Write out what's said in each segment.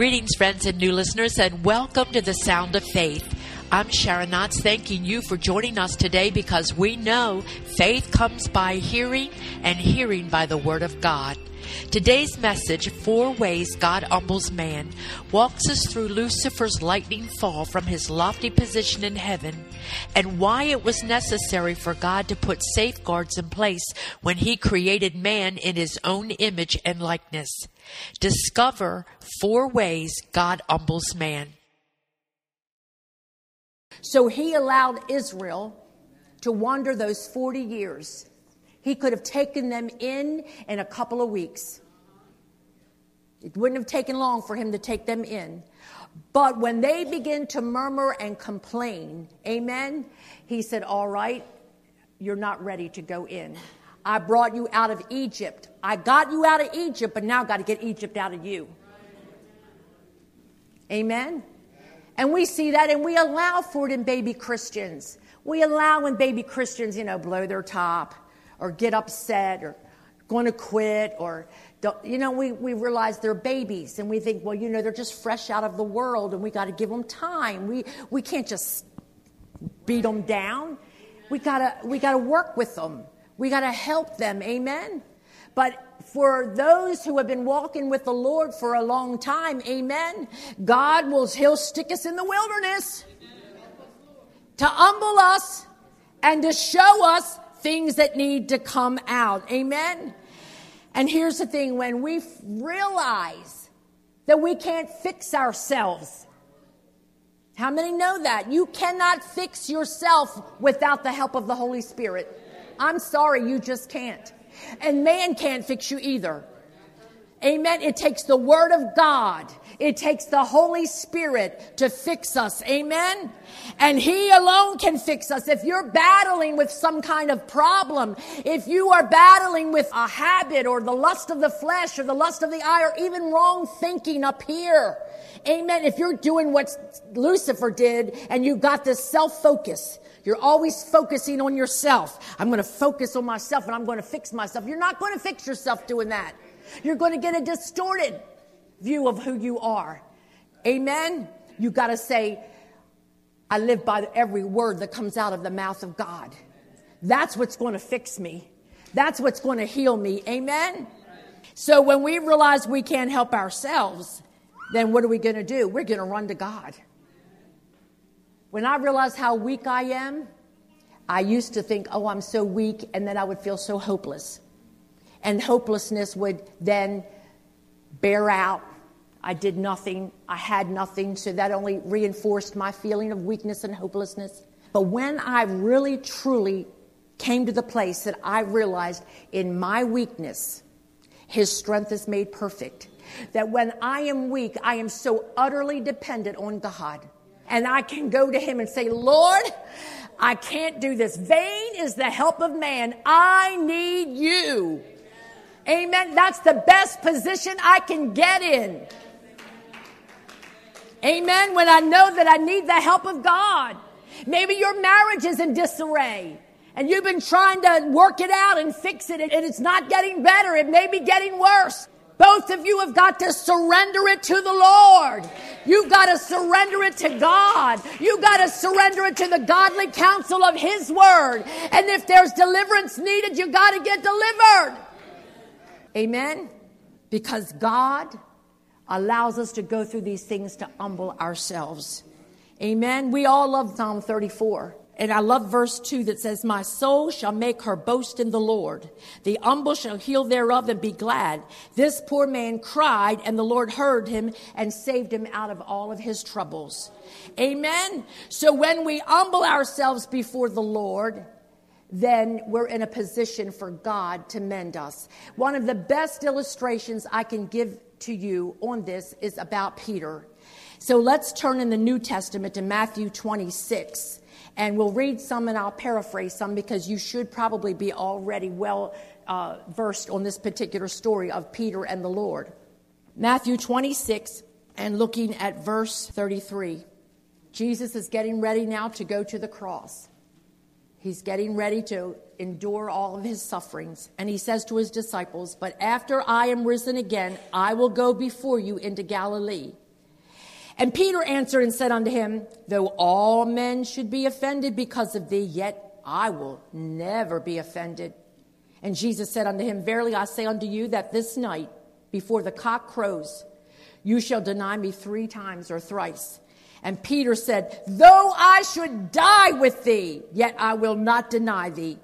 Greetings, friends and new listeners, and welcome to the Sound of Faith. I'm Sharon Knotts, thanking you for joining us today because we know faith comes by hearing and hearing by the Word of God. Today's message, Four Ways God Humbles Man, walks us through Lucifer's lightning fall from his lofty position in heaven and why it was necessary for God to put safeguards in place when he created man in his own image and likeness. Discover four ways God humbles man. So he allowed Israel to wander those 40 years. He could have taken them in in a couple of weeks. It wouldn't have taken long for him to take them in. But when they begin to murmur and complain, amen, he said, All right, you're not ready to go in. I brought you out of Egypt. I got you out of Egypt, but now I've got to get Egypt out of you. Amen. And we see that and we allow for it in baby Christians. We allow when baby Christians, you know, blow their top or get upset or going to quit or don't you know we, we realize they're babies and we think well you know they're just fresh out of the world and we got to give them time we we can't just beat them down we got to we got to work with them we got to help them amen but for those who have been walking with the lord for a long time amen god will he'll stick us in the wilderness to humble us and to show us things that need to come out. Amen? And here's the thing when we realize that we can't fix ourselves, how many know that? You cannot fix yourself without the help of the Holy Spirit. I'm sorry, you just can't. And man can't fix you either. Amen. It takes the Word of God. It takes the Holy Spirit to fix us. Amen. And He alone can fix us. If you're battling with some kind of problem, if you are battling with a habit or the lust of the flesh or the lust of the eye or even wrong thinking up here, amen. If you're doing what Lucifer did and you got this self focus, you're always focusing on yourself. I'm going to focus on myself and I'm going to fix myself. You're not going to fix yourself doing that. You're going to get a distorted view of who you are. Amen. You got to say, I live by every word that comes out of the mouth of God. That's what's going to fix me. That's what's going to heal me. Amen. So when we realize we can't help ourselves, then what are we going to do? We're going to run to God. When I realized how weak I am, I used to think, oh, I'm so weak, and then I would feel so hopeless and hopelessness would then bear out. I did nothing, I had nothing, so that only reinforced my feeling of weakness and hopelessness. But when I really truly came to the place that I realized in my weakness, His strength is made perfect. That when I am weak, I am so utterly dependent on God. And I can go to Him and say, Lord, I can't do this. Vain is the help of man. I need you. Amen. That's the best position I can get in. Amen. When I know that I need the help of God. Maybe your marriage is in disarray and you've been trying to work it out and fix it and it's not getting better. It may be getting worse. Both of you have got to surrender it to the Lord. You've got to surrender it to God. You've got to surrender it to the godly counsel of His Word. And if there's deliverance needed, you've got to get delivered. Amen? Because God allows us to go through these things to humble ourselves. Amen? We all love Psalm 34. And I love verse 2 that says, My soul shall make her boast in the Lord. The humble shall heal thereof and be glad. This poor man cried, and the Lord heard him and saved him out of all of his troubles. Amen. So when we humble ourselves before the Lord, then we're in a position for God to mend us. One of the best illustrations I can give to you on this is about Peter. So let's turn in the New Testament to Matthew 26, and we'll read some and I'll paraphrase some because you should probably be already well uh, versed on this particular story of Peter and the Lord. Matthew 26, and looking at verse 33. Jesus is getting ready now to go to the cross. He's getting ready to endure all of his sufferings. And he says to his disciples, But after I am risen again, I will go before you into Galilee. And Peter answered and said unto him, Though all men should be offended because of thee, yet I will never be offended. And Jesus said unto him, Verily I say unto you that this night, before the cock crows, you shall deny me three times or thrice. And Peter said, Though I should die with thee, yet I will not deny thee.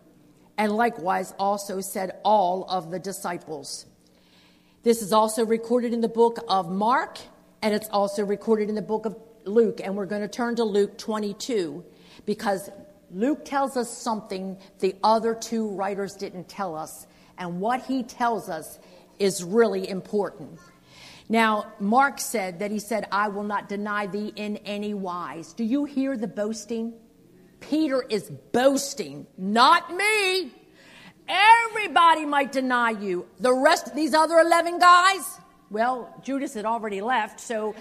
And likewise also said all of the disciples. This is also recorded in the book of Mark, and it's also recorded in the book of Luke. And we're going to turn to Luke 22 because Luke tells us something the other two writers didn't tell us. And what he tells us is really important. Now, Mark said that he said, I will not deny thee in any wise. Do you hear the boasting? Peter is boasting, not me. Everybody might deny you. The rest, of these other 11 guys, well, Judas had already left, so,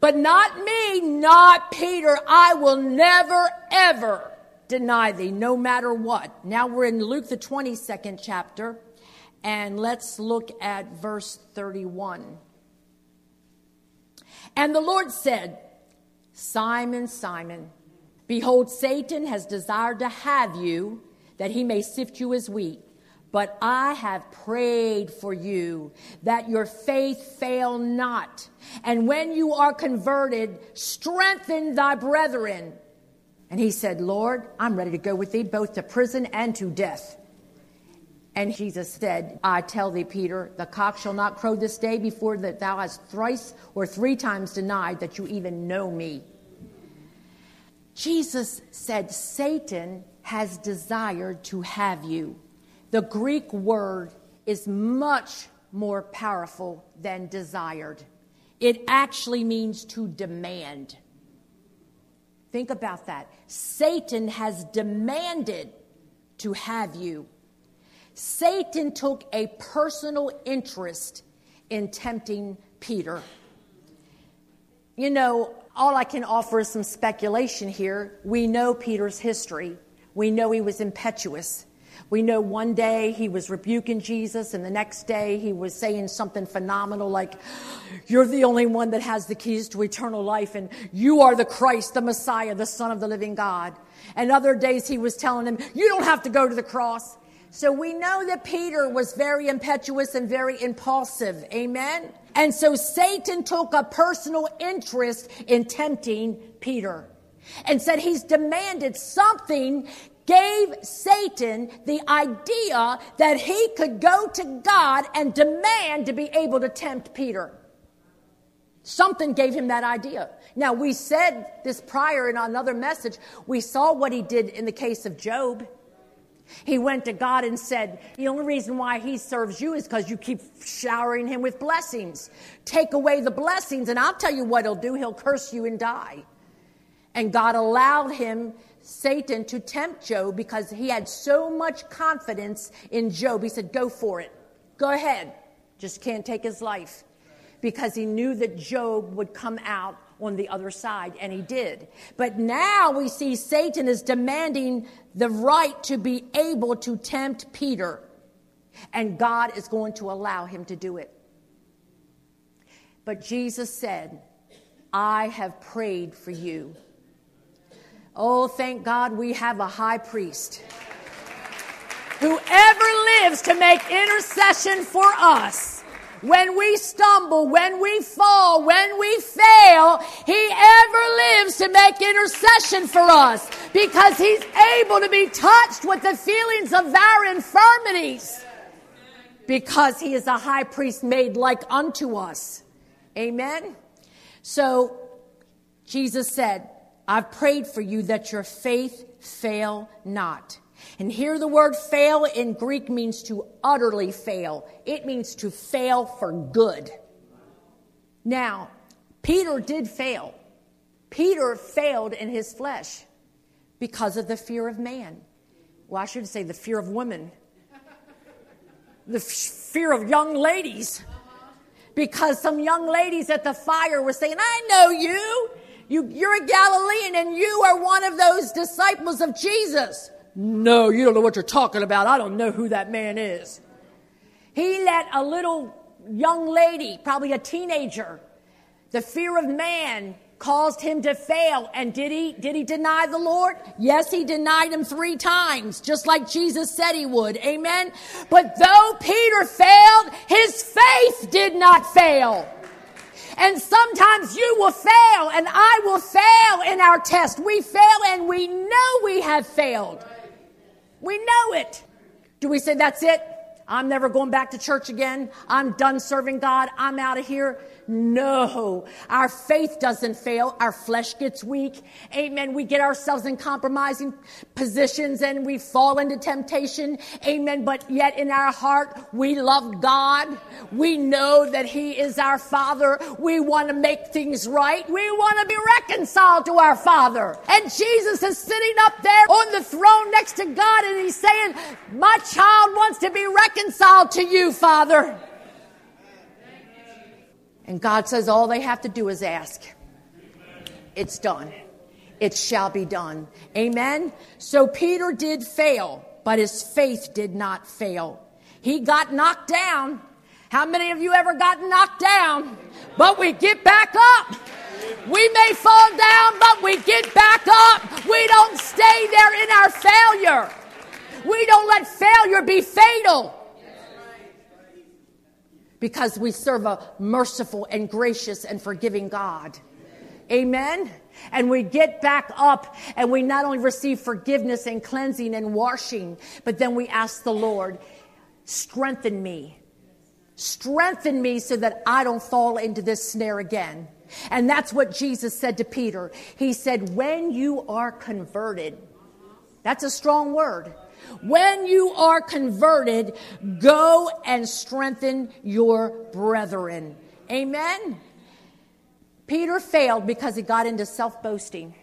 but not me, not Peter. I will never, ever deny thee, no matter what. Now we're in Luke, the 22nd chapter, and let's look at verse 31. And the Lord said, Simon, Simon, behold, Satan has desired to have you that he may sift you as wheat. But I have prayed for you that your faith fail not. And when you are converted, strengthen thy brethren. And he said, Lord, I'm ready to go with thee both to prison and to death. And Jesus said, I tell thee, Peter, the cock shall not crow this day before that thou hast thrice or three times denied that you even know me. Jesus said, Satan has desired to have you. The Greek word is much more powerful than desired. It actually means to demand. Think about that. Satan has demanded to have you. Satan took a personal interest in tempting Peter. You know, all I can offer is some speculation here. We know Peter's history. We know he was impetuous. We know one day he was rebuking Jesus, and the next day he was saying something phenomenal like, You're the only one that has the keys to eternal life, and you are the Christ, the Messiah, the Son of the living God. And other days he was telling him, You don't have to go to the cross. So we know that Peter was very impetuous and very impulsive. Amen. And so Satan took a personal interest in tempting Peter and said he's demanded something gave Satan the idea that he could go to God and demand to be able to tempt Peter. Something gave him that idea. Now, we said this prior in another message. We saw what he did in the case of Job. He went to God and said, The only reason why he serves you is because you keep showering him with blessings. Take away the blessings, and I'll tell you what he'll do. He'll curse you and die. And God allowed him, Satan, to tempt Job because he had so much confidence in Job. He said, Go for it. Go ahead. Just can't take his life. Because he knew that Job would come out on the other side, and he did. But now we see Satan is demanding the right to be able to tempt Peter, and God is going to allow him to do it. But Jesus said, I have prayed for you. Oh, thank God we have a high priest. Whoever lives to make intercession for us when we stumble, when we fall, when we fail, He ever lives to make intercession for us because He's able to be touched with the feelings of our infirmities because He is a high priest made like unto us. Amen. So Jesus said, I've prayed for you that your faith fail not. And here the word fail in Greek means to utterly fail. It means to fail for good. Now, Peter did fail. Peter failed in his flesh because of the fear of man. Well, I should say the fear of women, the f- fear of young ladies. Because some young ladies at the fire were saying, I know you. you you're a Galilean and you are one of those disciples of Jesus. No, you don't know what you're talking about. I don't know who that man is. He let a little young lady, probably a teenager, The fear of man caused him to fail. And did he, did he deny the Lord? Yes, he denied him three times, just like Jesus said he would. Amen. But though Peter failed, his faith did not fail. And sometimes you will fail and I will fail in our test. We fail and we know we have failed. We know it. Do we say that's it? I'm never going back to church again. I'm done serving God. I'm out of here. No, our faith doesn't fail. Our flesh gets weak. Amen. We get ourselves in compromising positions and we fall into temptation. Amen. But yet in our heart, we love God. We know that He is our Father. We want to make things right. We want to be reconciled to our Father. And Jesus is sitting up there on the throne next to God and He's saying, My child wants to be reconciled to you, Father. And God says all they have to do is ask. It's done. It shall be done. Amen. So Peter did fail, but his faith did not fail. He got knocked down. How many of you ever got knocked down? But we get back up. We may fall down, but we get back up. We don't stay there in our failure. We don't let failure be fatal because we serve a merciful and gracious and forgiving God. Amen. And we get back up and we not only receive forgiveness and cleansing and washing, but then we ask the Lord, strengthen me. Strengthen me so that I don't fall into this snare again. And that's what Jesus said to Peter. He said, when you are converted, that's a strong word. When you are converted, go and strengthen your brethren. Amen. Peter failed because he got into self boasting.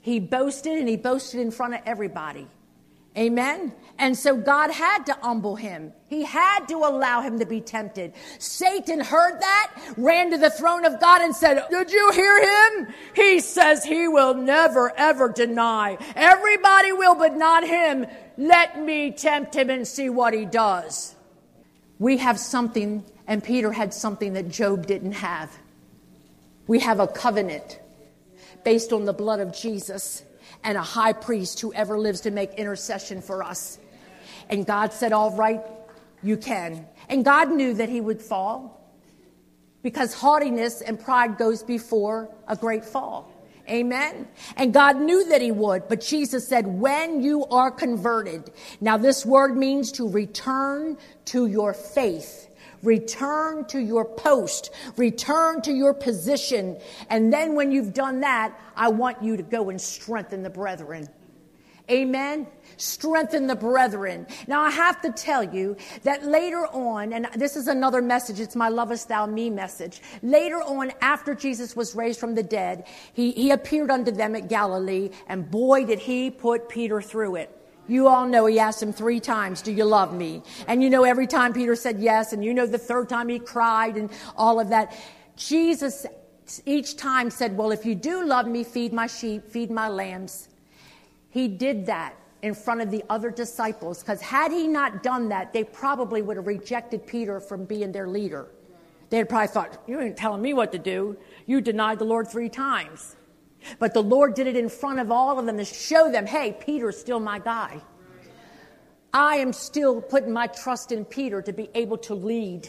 He boasted and he boasted in front of everybody. Amen. And so God had to humble him. He had to allow him to be tempted. Satan heard that, ran to the throne of God and said, Did you hear him? He says he will never ever deny. Everybody will, but not him. Let me tempt him and see what he does. We have something, and Peter had something that Job didn't have. We have a covenant based on the blood of Jesus and a high priest who ever lives to make intercession for us. And God said, All right, you can. And God knew that he would fall because haughtiness and pride goes before a great fall. Amen. And God knew that he would, but Jesus said, when you are converted. Now this word means to return to your faith. Return to your post. Return to your position. And then when you've done that, I want you to go and strengthen the brethren. Amen. Strengthen the brethren. Now I have to tell you that later on, and this is another message, it's my lovest thou me message. Later on, after Jesus was raised from the dead, he, he appeared unto them at Galilee, and boy did he put Peter through it. You all know he asked him three times, Do you love me? And you know every time Peter said yes, and you know the third time he cried and all of that. Jesus each time said, Well, if you do love me, feed my sheep, feed my lambs. He did that in front of the other disciples because had he not done that, they probably would have rejected Peter from being their leader. They had probably thought, You ain't telling me what to do. You denied the Lord three times. But the Lord did it in front of all of them to show them, hey, Peter's still my guy. I am still putting my trust in Peter to be able to lead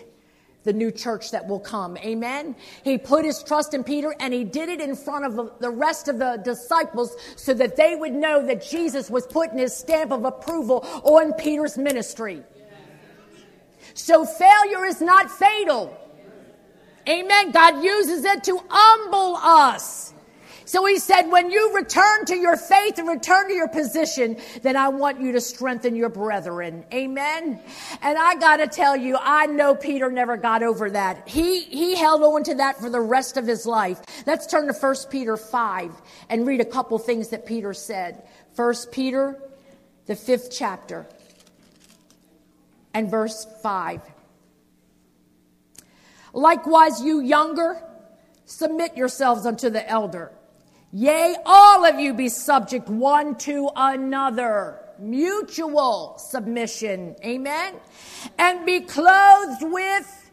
the new church that will come. Amen. He put his trust in Peter and he did it in front of the rest of the disciples so that they would know that Jesus was putting his stamp of approval on Peter's ministry. So failure is not fatal. Amen. God uses it to humble us. So he said, when you return to your faith and return to your position, then I want you to strengthen your brethren. Amen. And I got to tell you, I know Peter never got over that. He, he held on to that for the rest of his life. Let's turn to 1 Peter 5 and read a couple things that Peter said. 1 Peter, the fifth chapter and verse 5. Likewise, you younger, submit yourselves unto the elder. Yea, all of you be subject one to another. Mutual submission. Amen. And be clothed with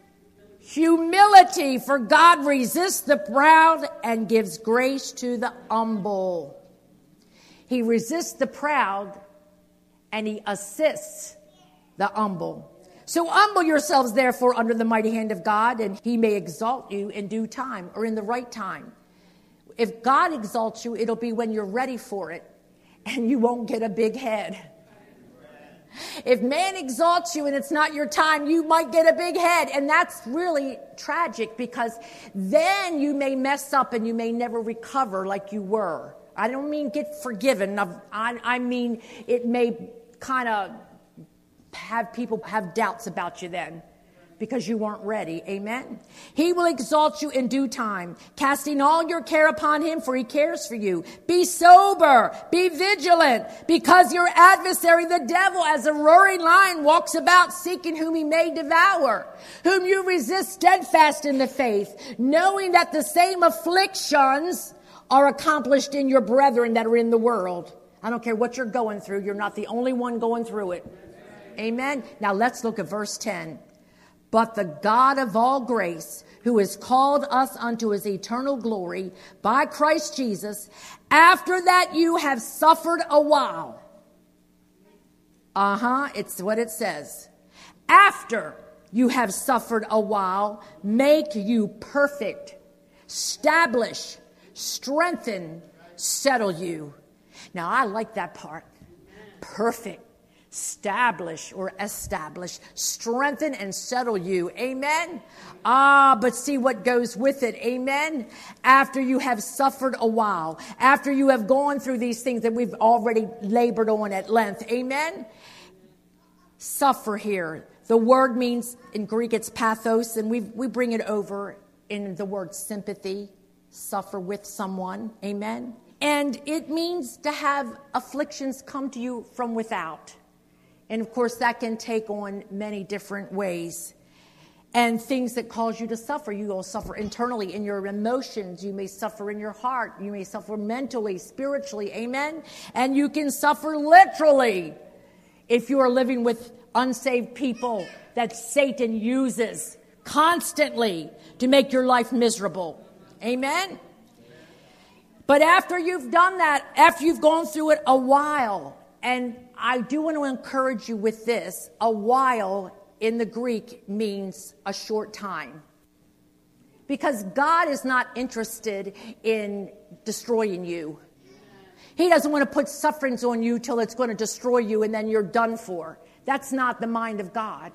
Humility, for God resists the proud and gives grace to the humble. He resists the proud and he assists the humble. So humble yourselves, therefore, under the mighty hand of God, and he may exalt you in due time or in the right time. If God exalts you, it'll be when you're ready for it and you won't get a big head. If man exalts you and it's not your time, you might get a big head. And that's really tragic because then you may mess up and you may never recover like you were. I don't mean get forgiven. I, I mean, it may kind of have people have doubts about you then because you weren't ready. Amen. He will exalt you in due time, casting all your care upon him, for he cares for you. Be sober, be vigilant, because your adversary, the devil, as a roaring lion, walks about seeking whom he may devour, whom you resist steadfast in the faith, knowing that the same afflictions are accomplished in your brethren that are in the world. I don't care what you're going through, you're not the only one going through it. Amen. Now let's look at verse 10 but the God of all grace, who has called us unto his eternal glory by Christ Jesus, after that you have suffered a while. Uh huh, it's what it says. After you have suffered a while, make you perfect, establish, strengthen, settle you. Now, I like that part. Perfect establish or establish, strengthen and settle you. Amen. Ah, but see what goes with it. Amen. After you have suffered a while, after you have gone through these things that we've already labored on at length. Amen. Suffer here. The word means in Greek it's pathos, and we we bring it over in the word sympathy, suffer with someone. Amen. And it means to have afflictions come to you from without. And of course, that can take on many different ways. And things that cause you to suffer. You will suffer internally in your emotions. You may suffer in your heart. You may suffer mentally, spiritually. Amen. And you can suffer literally if you are living with unsaved people that Satan uses constantly to make your life miserable. Amen. But after you've done that, after you've gone through it a while, and I do want to encourage you with this. A while in the Greek means a short time. Because God is not interested in destroying you. He doesn't want to put sufferings on you till it's going to destroy you and then you're done for. That's not the mind of God.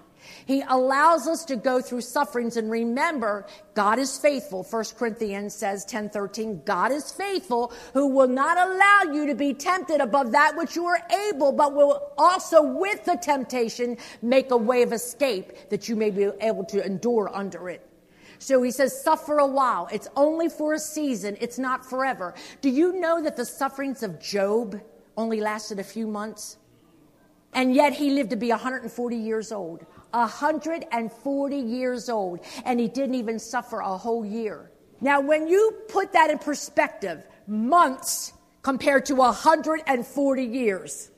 He allows us to go through sufferings and remember God is faithful. 1 Corinthians says 10:13, God is faithful who will not allow you to be tempted above that which you are able, but will also with the temptation make a way of escape that you may be able to endure under it. So he says, suffer a while. It's only for a season. It's not forever. Do you know that the sufferings of Job only lasted a few months? And yet he lived to be 140 years old. 140 years old, and he didn't even suffer a whole year. Now, when you put that in perspective, months compared to 140 years.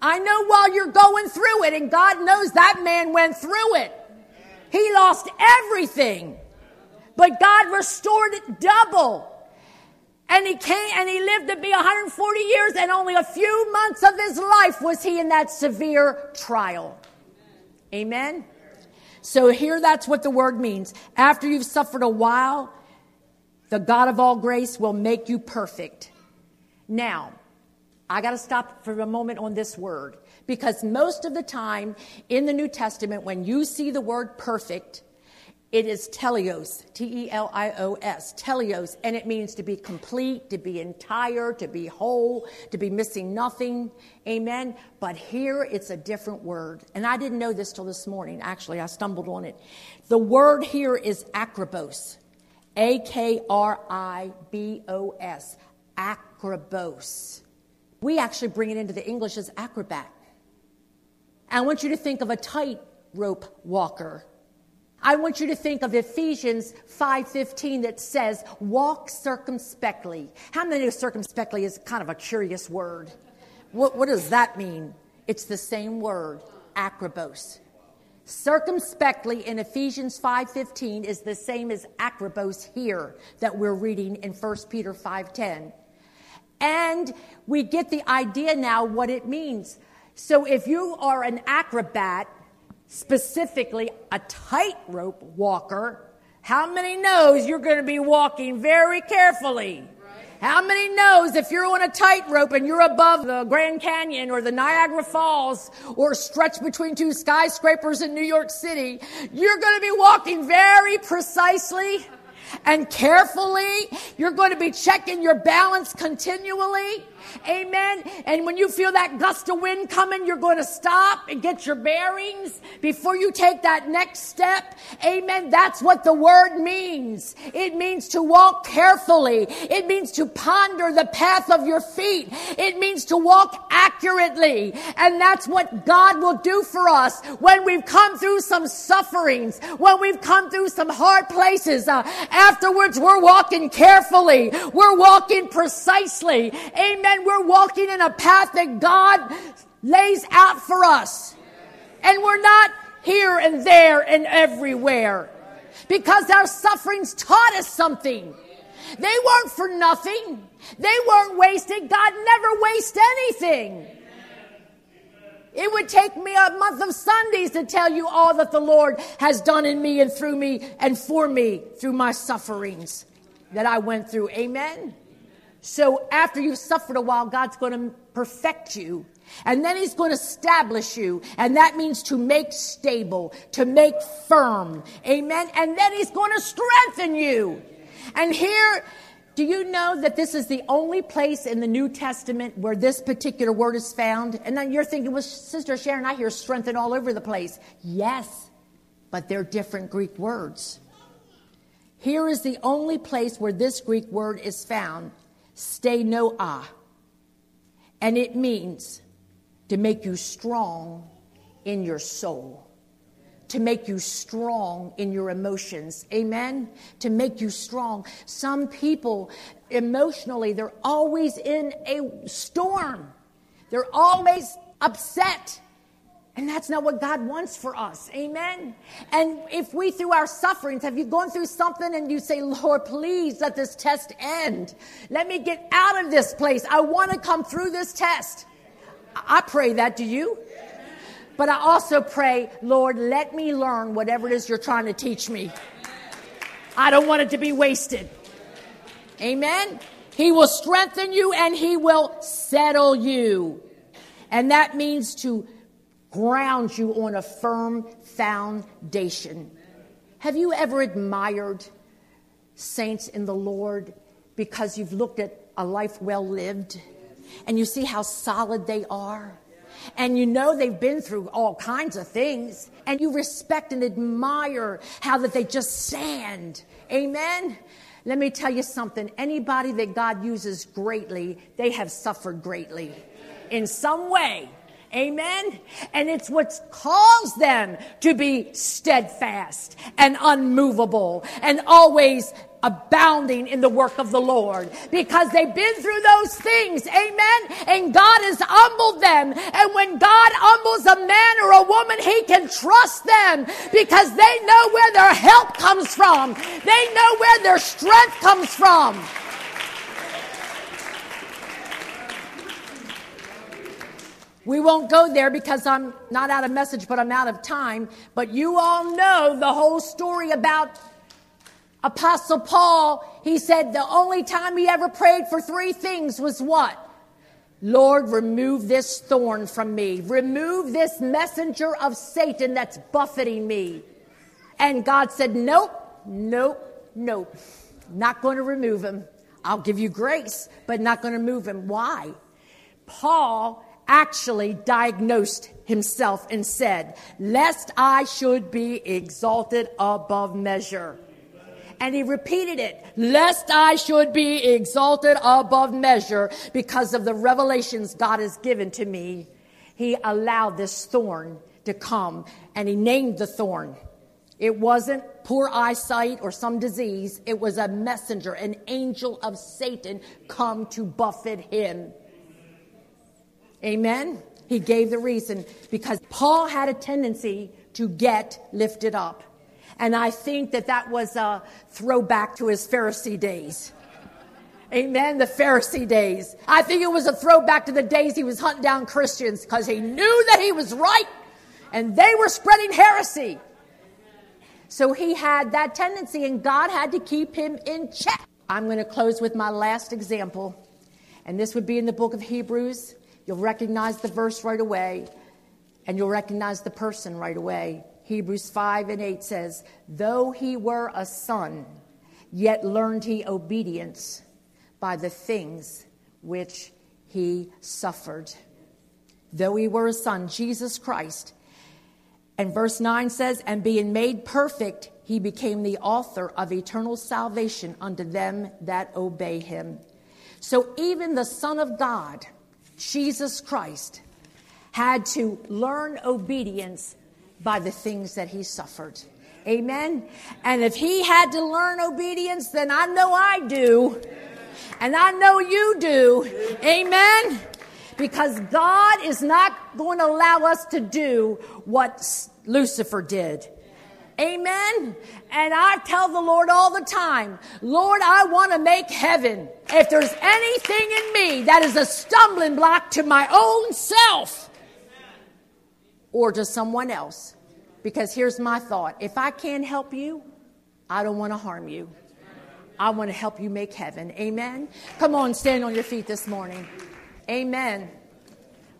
I know while you're going through it, and God knows that man went through it. He lost everything, but God restored it double. And he came and he lived to be 140 years, and only a few months of his life was he in that severe trial. Amen? So here that's what the word means. After you've suffered a while, the God of all grace will make you perfect. Now, I got to stop for a moment on this word because most of the time in the New Testament, when you see the word perfect, it is teleos, T E L I O S, teleos, and it means to be complete, to be entire, to be whole, to be missing nothing. Amen. But here it's a different word. And I didn't know this till this morning. Actually, I stumbled on it. The word here is akribos, A K R I B O S, akribos. We actually bring it into the English as acrobat. I want you to think of a tightrope walker I want you to think of Ephesians 5:15 that says, "Walk circumspectly." How many of circumspectly is kind of a curious word? What, what does that mean? It's the same word, akribos. Circumspectly in Ephesians 5:15 is the same as akribos here that we're reading in 1 Peter 5:10. And we get the idea now what it means. So if you are an acrobat, specifically a tightrope walker, how many knows you're going to be walking very carefully? How many knows if you're on a tightrope and you're above the Grand Canyon or the Niagara Falls or stretched between two skyscrapers in New York City, you're going to be walking very precisely and carefully. You're going to be checking your balance continually. Amen. And when you feel that gust of wind coming, you're going to stop and get your bearings before you take that next step. Amen. That's what the word means. It means to walk carefully. It means to ponder the path of your feet. It means to walk accurately. And that's what God will do for us when we've come through some sufferings, when we've come through some hard places. Uh, afterwards, we're walking carefully. We're walking precisely. Amen we're walking in a path that God lays out for us. And we're not here and there and everywhere. Because our sufferings taught us something. They weren't for nothing. They weren't wasted. God never wastes anything. It would take me a month of Sundays to tell you all that the Lord has done in me and through me and for me through my sufferings that I went through. Amen. So after you've suffered a while, God's going to perfect you. And then he's going to establish you. And that means to make stable, to make firm. Amen. And then he's going to strengthen you. And here, do you know that this is the only place in the New Testament where this particular word is found? And then you're thinking, well, Sister Sharon, I hear strengthen all over the place. Yes, but they're different Greek words. Here is the only place where this Greek word is found stenoa. And it means to make you strong in your soul, to make you strong in your emotions. Amen? To make you strong. Some people, emotionally, they're always in a storm, they're always upset. And that's not what God wants for us. Amen. And if we, through our sufferings, have you gone through something and you say, Lord, please let this test end. Let me get out of this place. I want to come through this test. I pray that. Do you? But I also pray, Lord, let me learn whatever it is you're trying to teach me. I don't want it to be wasted. Amen. He will strengthen you and he will settle you. And that means to grounds you on a firm foundation. Have you ever admired saints in the Lord because you've looked at a life well lived and you see how solid they are? And you know they've been through all kinds of things, and you respect and admire how that they just stand. Amen. Let me tell you something. Anybody that God uses greatly, they have suffered greatly in some way. Amen. And it's what caused them to be steadfast and unmovable and always abounding in the work of the Lord because they've been through those things. Amen. And God has humbled them. And when God humbles a man or a woman, he can trust them because they know where their help comes from. They know where their strength comes from. We won't go there because I'm not out of message, but I'm out of time. But you all know the whole story about Apostle Paul. He said the only time he ever prayed for three things was what? Lord, remove this thorn from me. Remove this messenger of Satan that's buffeting me. And God said, Nope, nope, nope. Not going to remove him. I'll give you grace, but not going to move him. Why? Paul actually diagnosed himself and said, Lest I should be exalted above measure. And he repeated it, lest I should be exalted above measure because of the revelations God has given to me. He allowed this thorn to come and he named the thorn. It wasn't poor eyesight or some disease. It was a messenger, an angel of Satan come to buffet him. Amen. He gave the reason because Paul had a tendency to get lifted up. And I think that that was a throwback to his Pharisee days. Amen. The Pharisee days. I think it was a throwback to the days he was hunting down Christians because he knew that he was right and they were spreading heresy. So he had that tendency, and God had to keep him in check. I'm going to close with my last example, and this would be in the book of Hebrews. You'll recognize the verse right away, and you'll recognize the person right away. Hebrews 5 and 8 says, Though he were a son, yet learned he obedience by the things which he suffered. Though he were a son, Jesus Christ and verse 9 says, And being made perfect, he became the author of eternal salvation unto them that obey him. So even the Son of God, Jesus Christ, had to learn obedience by the things that he suffered. Amen. And if he had to learn obedience, then I know I do. And I know you do. Amen because God is not going to allow us to do what Lucifer did. Amen. And I tell the Lord all the time, Lord, I want to make heaven. If there's anything in me that is a stumbling block to my own self or to someone else, because here's my thought if I can't help you, I don't want to harm you. I want to help you make heaven. Amen. Come on, stand on your feet this morning. Amen.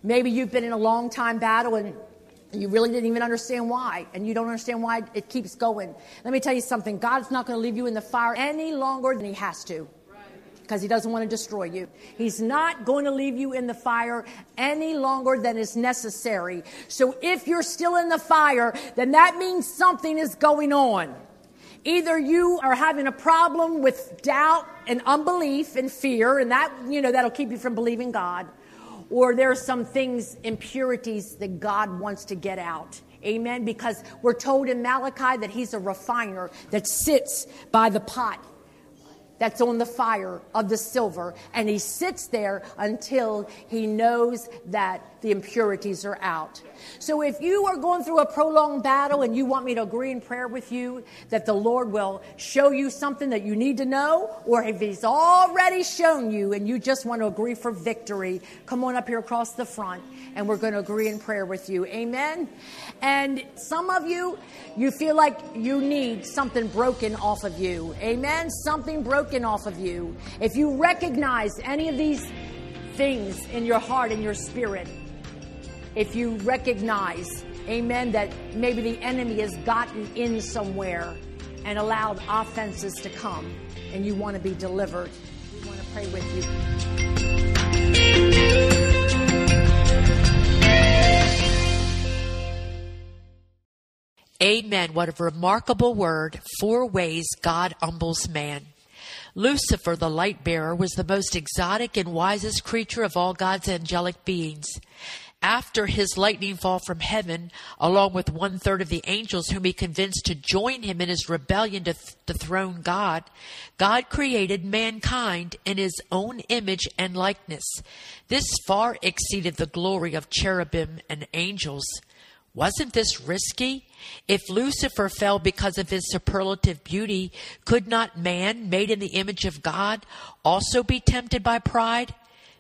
Maybe you've been in a long time battle and you really didn't even understand why, and you don't understand why it keeps going. Let me tell you something God's not going to leave you in the fire any longer than He has to because he doesn't want to destroy you. He's not going to leave you in the fire any longer than is necessary. So if you're still in the fire, then that means something is going on. Either you are having a problem with doubt and unbelief and fear, and that, you know, that'll keep you from believing God, or there are some things, impurities that God wants to get out. Amen. Because we're told in Malachi that he's a refiner that sits by the pot that's on the fire of the silver, and he sits there until he knows that the impurities are out. So if you are going through a prolonged battle and you want me to agree in prayer with you that the Lord will show you something that you need to know, or if He's already shown you and you just want to agree for victory, come on up here across the front and we're going to agree in prayer with you. Amen. And some of you, you feel like you need something broken off of you. Amen. Something broken off of you. If you recognize any of these things in your heart and your spirit, if you recognize, amen, that maybe the enemy has gotten in somewhere and allowed offenses to come and you want to be delivered, we want to pray with you. Amen. What a remarkable word. Four ways God humbles man. Lucifer, the light bearer, was the most exotic and wisest creature of all God's angelic beings after his lightning fall from heaven, along with one third of the angels whom he convinced to join him in his rebellion to dethrone God, God created mankind in his own image and likeness. This far exceeded the glory of cherubim and angels. Wasn't this risky? If Lucifer fell because of his superlative beauty, could not man, made in the image of God, also be tempted by pride?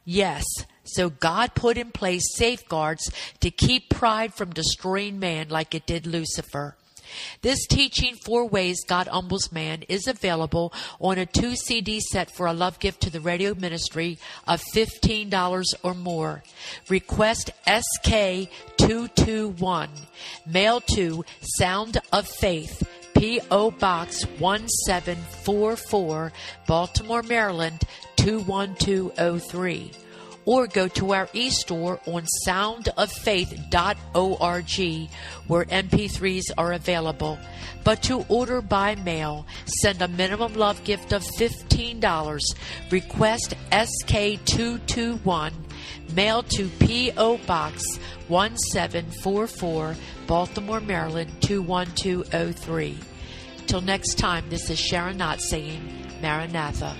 Yes, so God put in place safeguards to keep pride from destroying man like it did Lucifer. This teaching, Four Ways God Humbles Man, is available on a two CD set for a love gift to the radio ministry of $15 or more. Request SK221. Mail to Sound of Faith. P.O. Box 1744, Baltimore, Maryland 21203 or go to our e-store on soundoffaith.org where MP3s are available. But to order by mail, send a minimum love gift of $15. Request SK221. Mail to P.O. Box 1744, Baltimore, Maryland 21203. Till next time, this is Sharon Knotts saying, Maranatha.